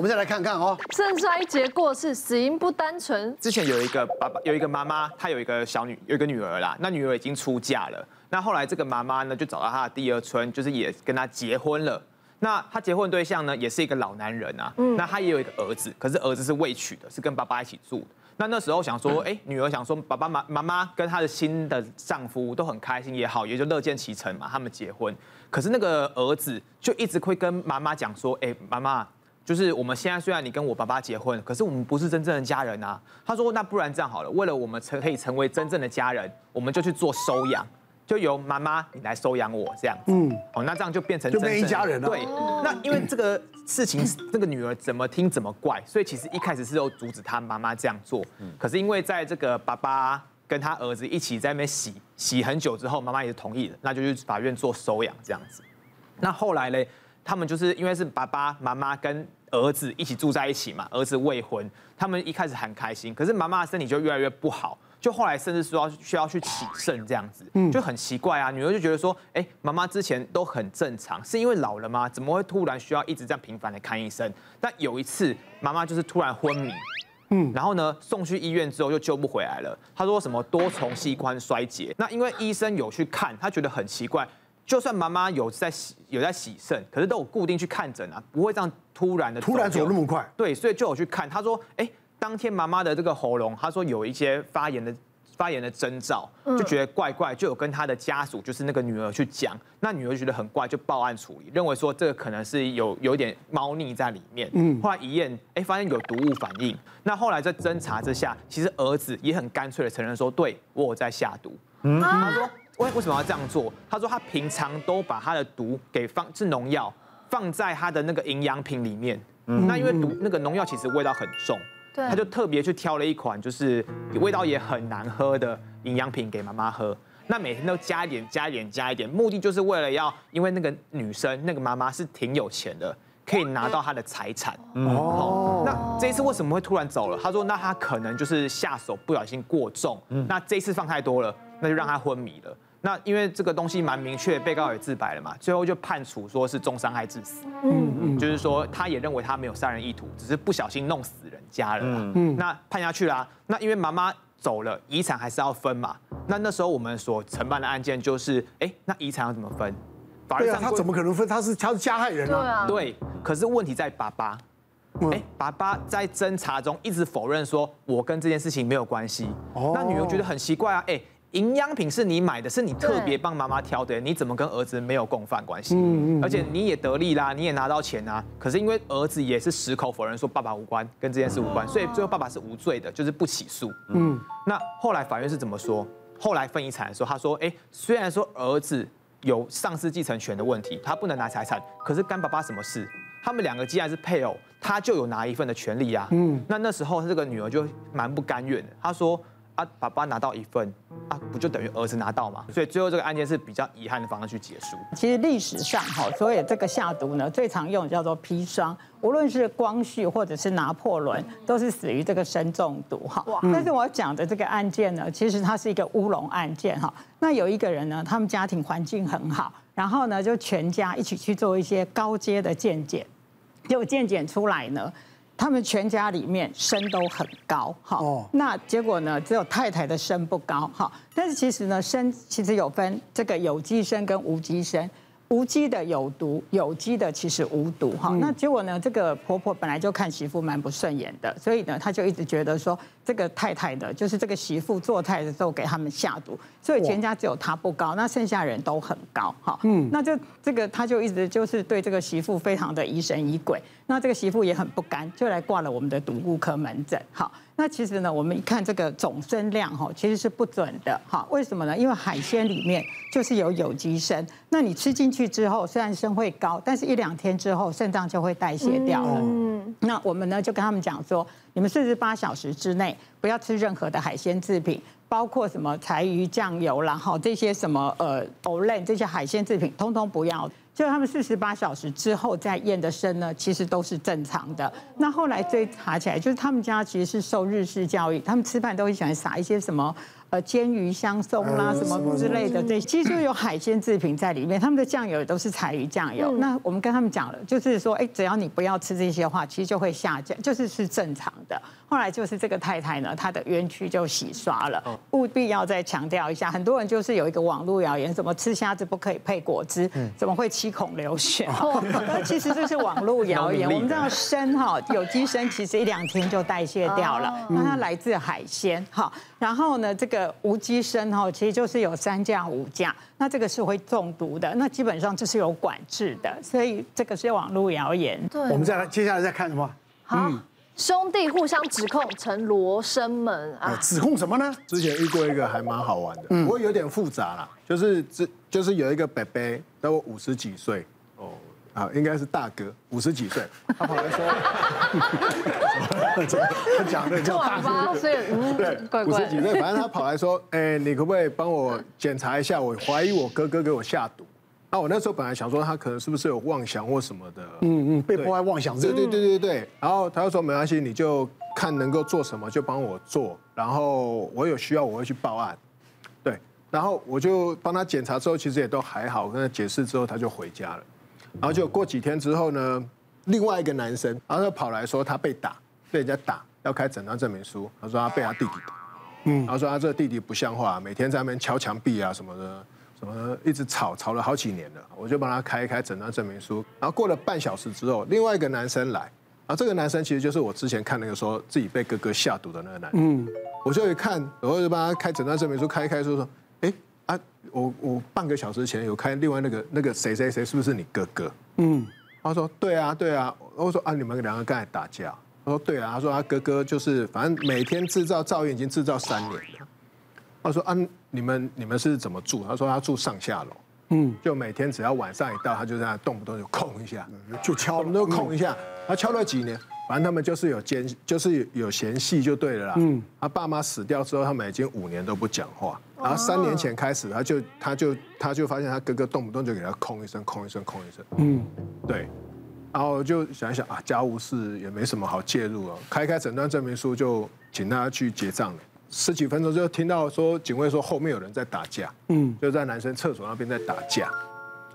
我们再来看看哦。肾衰竭过世，死因不单纯。之前有一个爸爸，有一个妈妈，她有一个小女，有一个女儿啦。那女儿已经出嫁了。那后来这个妈妈呢，就找到她的第二春，就是也跟她结婚了。那她结婚对象呢，也是一个老男人啊。嗯。那她也有一个儿子，可是儿子是未娶的，是跟爸爸一起住的。那那时候想说，哎，女儿想说，爸爸妈妈妈跟她的新的丈夫都很开心也好，也就乐见其成嘛，他们结婚。可是那个儿子就一直会跟妈妈讲说，哎，妈妈。就是我们现在虽然你跟我爸爸结婚，可是我们不是真正的家人啊。他说：“那不然这样好了，为了我们成可以成为真正的家人，我们就去做收养，就由妈妈你来收养我这样子。嗯，哦，那这样就变成就变一家人了。对，那因为这个事情，这个女儿怎么听怎么怪，所以其实一开始是有阻止她妈妈这样做。嗯，可是因为在这个爸爸跟他儿子一起在那边洗洗很久之后，妈妈也是同意了，那就去法院做收养这样子。那后来嘞，他们就是因为是爸爸妈妈跟儿子一起住在一起嘛，儿子未婚，他们一开始很开心，可是妈妈的身体就越来越不好，就后来甚至说要需要去洗肾这样子，就很奇怪啊。女儿就觉得说，哎，妈妈之前都很正常，是因为老了吗？怎么会突然需要一直这样频繁的看医生？但有一次妈妈就是突然昏迷，嗯，然后呢送去医院之后就救不回来了。他说什么多重器官衰竭，那因为医生有去看，他觉得很奇怪。就算妈妈有在洗有在洗肾，可是都有固定去看诊啊，不会这样突然的突然走那么快。对，所以就有去看。他说，哎，当天妈妈的这个喉咙，他说有一些发炎的发炎的征兆，就觉得怪怪，就有跟他的家属，就是那个女儿去讲。那女儿觉得很怪，就报案处理，认为说这个可能是有有一点猫腻在里面。嗯，后来一验，哎，发现有毒物反应。那后来在侦查之下，其实儿子也很干脆的承认说，对，我有在下毒。嗯，他说。为为什么要这样做？他说他平常都把他的毒给放是农药放在他的那个营养品里面。嗯，那因为毒那个农药其实味道很重，对，他就特别去挑了一款就是味道也很难喝的营养品给妈妈喝。那每天都加一点加一点加一点，目的就是为了要，因为那个女生那个妈妈是挺有钱的，可以拿到她的财产。哦，那这一次为什么会突然走了？他说那他可能就是下手不小心过重，那这一次放太多了，那就让他昏迷了。那因为这个东西蛮明确，被告也自白了嘛，最后就判处说是重伤害致死。嗯嗯，就是说他也认为他没有杀人意图，只是不小心弄死人家了。嗯嗯，那判下去啦。那因为妈妈走了，遗产还是要分嘛。那那时候我们所承办的案件就是，哎，那遗产要怎么分？法律上他怎么可能分？他是他是加害人啊。对，可是问题在爸爸。哎，爸爸在侦查中一直否认说，我跟这件事情没有关系。哦，那女儿觉得很奇怪啊，哎。营养品是你买的，是你特别帮妈妈挑的，你怎么跟儿子没有共犯关系？嗯嗯，而且你也得利啦，你也拿到钱啊。可是因为儿子也是矢口否认说爸爸无关，跟这件事无关，所以最后爸爸是无罪的，就是不起诉。嗯，那后来法院是怎么说？后来分遗产的时候，他说：哎，虽然说儿子有丧失继承权的问题，他不能拿财产，可是干爸爸什么事？他们两个既然是配偶，他就有拿一份的权利啊。嗯，那那时候这个女儿就蛮不甘愿的，她说。啊，爸爸拿到一份，啊，不就等于儿子拿到嘛？所以最后这个案件是比较遗憾的方式去结束。其实历史上哈，所以这个下毒呢，最常用的叫做砒霜，无论是光绪或者是拿破仑，都是死于这个砷中毒哈。但是我讲的这个案件呢，其实它是一个乌龙案件哈。那有一个人呢，他们家庭环境很好，然后呢，就全家一起去做一些高阶的鉴检，结果健检出来呢。他们全家里面身都很高，哈，那结果呢，只有太太的身不高，哈，但是其实呢，身其实有分这个有机身跟无机砷。无机的有毒，有机的其实无毒哈。那结果呢？这个婆婆本来就看媳妇蛮不顺眼的，所以呢，她就一直觉得说，这个太太的，就是这个媳妇做菜的时候给他们下毒，所以全家只有她不高，那剩下人都很高哈。嗯，那就这个她就一直就是对这个媳妇非常的疑神疑鬼，那这个媳妇也很不甘，就来挂了我们的毒物科门诊。好。那其实呢，我们一看这个总砷量哈，其实是不准的哈。为什么呢？因为海鲜里面就是有有机砷，那你吃进去之后，虽然砷会高，但是一两天之后肾脏就会代谢掉了。嗯。那我们呢就跟他们讲说，你们四十八小时之内不要吃任何的海鲜制品，包括什么柴鱼酱油，然后这些什么呃藕类这些海鲜制品，通通不要。就他们四十八小时之后再验的身呢，其实都是正常的。那后来追查起来，就是他们家其实是受日式教育，他们吃饭都会喜欢撒一些什么呃煎鱼香松啦什么之类的，对，其实有海鲜制品在里面。他们的酱油也都是柴鱼酱油。那我们跟他们讲了，就是说，哎，只要你不要吃这些的话，其实就会下降，就是是正常的。后来就是这个太太呢，她的冤屈就洗刷了。务必要再强调一下，很多人就是有一个网络谣言，什么吃虾子不可以配果汁，怎么会七孔流血？那其实这是网络谣言。我们知道参哈有机参其实一两天就代谢掉了，那它来自海鲜哈。然后呢，这个无机砷哈其实就是有三价五价，那这个是会中毒的，那基本上这是有管制的，所以这个是网络谣言。对，我们再来接下来再看什么？好。兄弟互相指控成罗生门啊！指控什么呢？之前遇过一个还蛮好玩的，不过有点复杂啦。就是这就是有一个伯伯，都五十几岁哦，啊，应该是大哥，五十几岁，他跑来说，他讲的叫大哥，所以嗯，对，五十几岁，反正他跑来说，哎，你可不可以帮我检查一下？我怀疑我哥哥给我下毒。那，我那时候本来想说他可能是不是有妄想或什么的，嗯嗯，被迫害妄想症，对对对对对。然后他就说没关系，你就看能够做什么就帮我做，然后我有需要我会去报案，对。然后我就帮他检查之后，其实也都还好，跟他解释之后他就回家了。然后就过几天之后呢，另外一个男生，然后就跑来说他被打，被人家打，要开诊断证明书，他说他被他弟弟打，嗯，然后说他这个弟弟不像话，每天在那边敲墙壁啊什么的。什么一直吵吵了好几年了？我就帮他开一开诊断证明书。然后过了半小时之后，另外一个男生来，然后这个男生其实就是我之前看那个说自己被哥哥下毒的那个男生。嗯，我就一看，我就帮他开诊断证明书，开一开说说，哎啊，我我半个小时前有看另外那个那个谁谁谁是不是你哥哥？嗯，他说对啊对啊。我说啊，你们两个刚才打架？他说对啊。他说他哥哥就是反正每天制造噪音已经制造三年了。他说啊，你们你们是怎么住？他说他住上下楼，嗯，就每天只要晚上一到，他就在那动不动就控一下，就敲，都控一下。他敲了几年，反正他们就是有奸，就是有嫌隙就对了啦。嗯，他爸妈死掉之后，他们已经五年都不讲话。然后三年前开始，他就他就他就发现他哥哥动不动就给他控一声，控一声，控一声。嗯，对。然后就想一想啊，家务事也没什么好介入啊，开开诊断证明书就请他去结账了。十几分钟就听到说警卫说后面有人在打架，嗯，就在男生厕所那边在打架，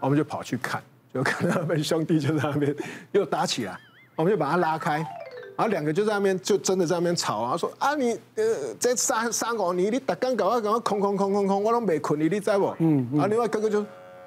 我们就跑去看，就看到他们兄弟就在那边又打起来，我们就把他拉开，然后两个就在那边就真的在那边吵啊，说啊你呃在三三五年你打刚搞啊搞啊空空空空空，我都没困你你知不？嗯，然后另外哥哥就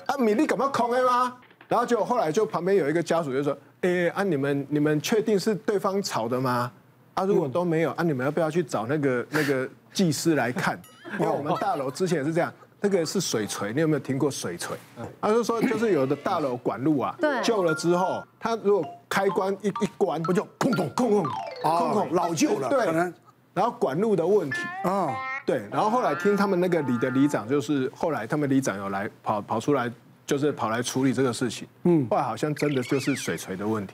啊米你干嘛空的吗？然后就后来就旁边有一个家属就说，哎啊你们你们确定是对方吵的吗？啊，如果都没有啊，你们要不要去找那个那个技师来看？因为我们大楼之前也是这样，那个是水锤，你有没有听过水锤？他就说，就是有的大楼管路啊，旧了之后，他如果开关一一关，不就空空空空空空老旧了？对，然后管路的问题啊，对，然后后来听他们那个里的里长，就是后来他们里长有来跑跑出来。就是跑来处理这个事情，嗯，后来好像真的就是水锤的问题。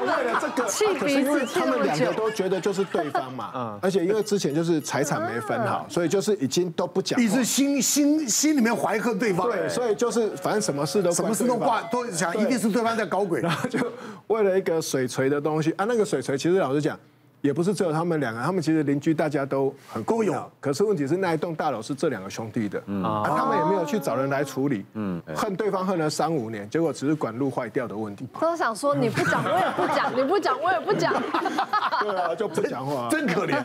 为了这个，可是因为他们两个都觉得就是对方嘛，嗯，而且因为之前就是财产没分好，所以就是已经都不讲。你是心心心里面怀恨对方，对，所以就是反正什么事都什么事都挂都想，一定是对方在搞鬼，然后就为了一个水锤的东西啊，那个水锤其实老实讲。也不是只有他们两个，他们其实邻居大家都很共有。可是问题是那一栋大楼是这两个兄弟的，嗯，啊，他们也没有去找人来处理，嗯，恨对方恨了三五年，结果只是管路坏掉的问题。都想说你不讲我也不讲，你不讲我也不讲。对啊，就不讲话，真可怜。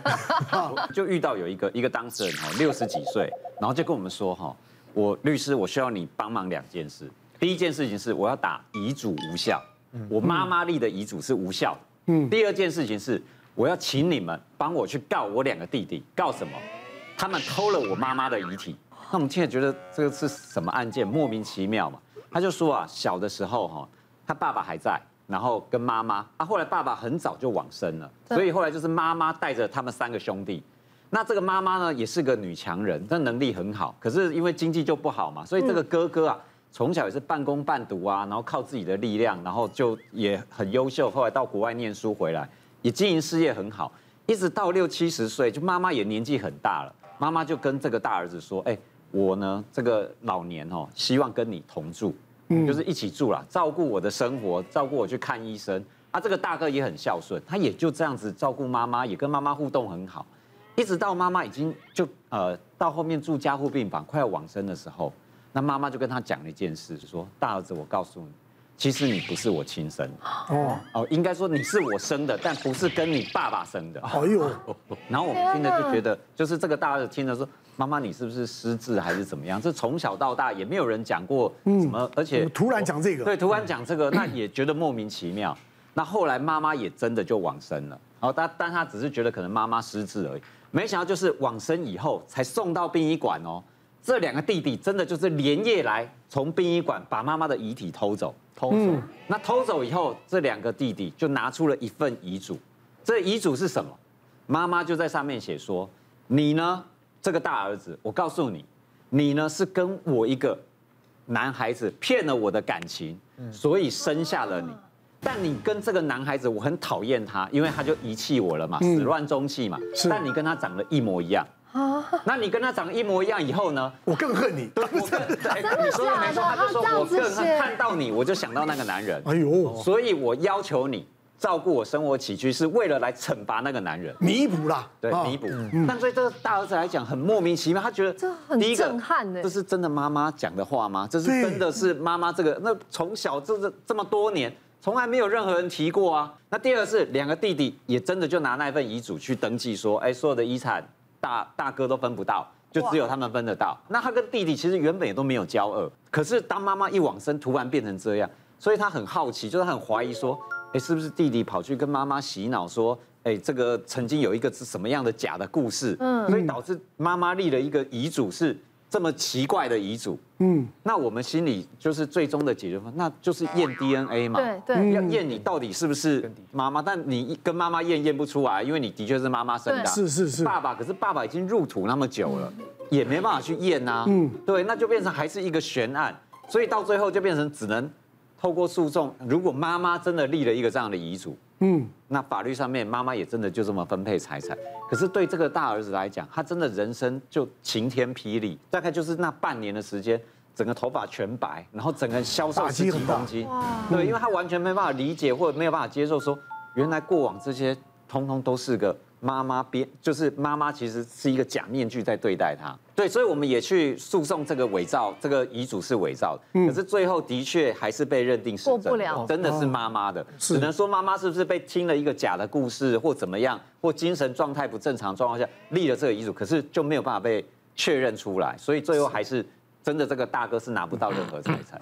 就遇到有一个一个当事人哈，六十几岁，然后就跟我们说哈，我律师我需要你帮忙两件事。第一件事情是我要打遗嘱无效，我妈妈立的遗嘱是无效的。嗯，第二件事情是。我要请你们帮我去告我两个弟弟，告什么？他们偷了我妈妈的遗体。那我们现在觉得这个是什么案件？莫名其妙嘛。他就说啊，小的时候哈，他爸爸还在，然后跟妈妈。啊，后来爸爸很早就往生了，所以后来就是妈妈带着他们三个兄弟。那这个妈妈呢，也是个女强人，她能力很好。可是因为经济就不好嘛，所以这个哥哥啊，从小也是半工半读啊，然后靠自己的力量，然后就也很优秀。后来到国外念书回来。也经营事业很好，一直到六七十岁，就妈妈也年纪很大了。妈妈就跟这个大儿子说：“哎，我呢，这个老年哦，希望跟你同住，就是一起住啦，照顾我的生活，照顾我去看医生。啊，这个大哥也很孝顺，他也就这样子照顾妈妈，也跟妈妈互动很好。一直到妈妈已经就呃到后面住加护病房快要往生的时候，那妈妈就跟他讲了一件事，说大儿子，我告诉你，其实你不是我亲生。哦。哦，应该说你是我生的，但不是跟你爸爸生的。哎呦，然后我们听着就觉得，就是这个大儿子听着说，妈妈你是不是失智还是怎么样？这从小到大也没有人讲过什么，而且突然讲这个，对，突然讲这个，那也觉得莫名其妙。那后来妈妈也真的就往生了，然后但但他只是觉得可能妈妈失智而已。没想到就是往生以后才送到殡仪馆哦，这两个弟弟真的就是连夜来从殡仪馆把妈妈的遗体偷走，偷走。那偷走以后，这两个弟弟就拿出了一份遗嘱，这遗嘱是什么？妈妈就在上面写说：你呢，这个大儿子，我告诉你，你呢是跟我一个男孩子骗了我的感情，所以生下了你。但你跟这个男孩子，我很讨厌他，因为他就遗弃我了嘛，始乱终弃嘛。是。但你跟他长得一模一样。啊。那你跟他长得一模一样以后呢？我更恨你。对，我更。你说的没错，他就说我更恨，看到你我就想到那个男人。哎呦。所以我要求你照顾我生活起居，是为了来惩罚那个男人。弥补啦。对，弥补。但对这个大儿子来讲很莫名其妙，他觉得这很震撼呢。这是真的妈妈讲的话吗？这是真的是妈妈这个？那从小这这这么多年。从来没有任何人提过啊。那第二个是两个弟弟也真的就拿那份遗嘱去登记说，哎，所有的遗产大大哥都分不到，就只有他们分得到。那他跟弟弟其实原本也都没有交恶，可是当妈妈一往生，突然变成这样，所以他很好奇，就是他很怀疑说，哎，是不是弟弟跑去跟妈妈洗脑说，哎，这个曾经有一个是什么样的假的故事，嗯，所以导致妈妈立了一个遗嘱是。这么奇怪的遗嘱，嗯，那我们心里就是最终的解决方，那就是验 DNA 嘛，对对，要验你到底是不是妈妈，但你跟妈妈验验不出来，因为你的确是妈妈生的，是是是，爸爸，可是爸爸已经入土那么久了，也没办法去验呐，嗯，对，那就变成还是一个悬案，所以到最后就变成只能透过诉讼，如果妈妈真的立了一个这样的遗嘱。嗯，那法律上面妈妈也真的就这么分配财产，可是对这个大儿子来讲，他真的人生就晴天霹雳，大概就是那半年的时间，整个头发全白，然后整个人消瘦十几公斤，对，因为他完全没办法理解或者没有办法接受说，原来过往这些通通都是个。妈妈编就是妈妈，其实是一个假面具在对待他。对，所以我们也去诉讼这个伪造，这个遗嘱是伪造的。可是最后的确还是被认定是真的，过不了，真的是妈妈的。只能说妈妈是不是被听了一个假的故事，或怎么样，或精神状态不正常状况下立了这个遗嘱，可是就没有办法被确认出来，所以最后还是真的这个大哥是拿不到任何财产。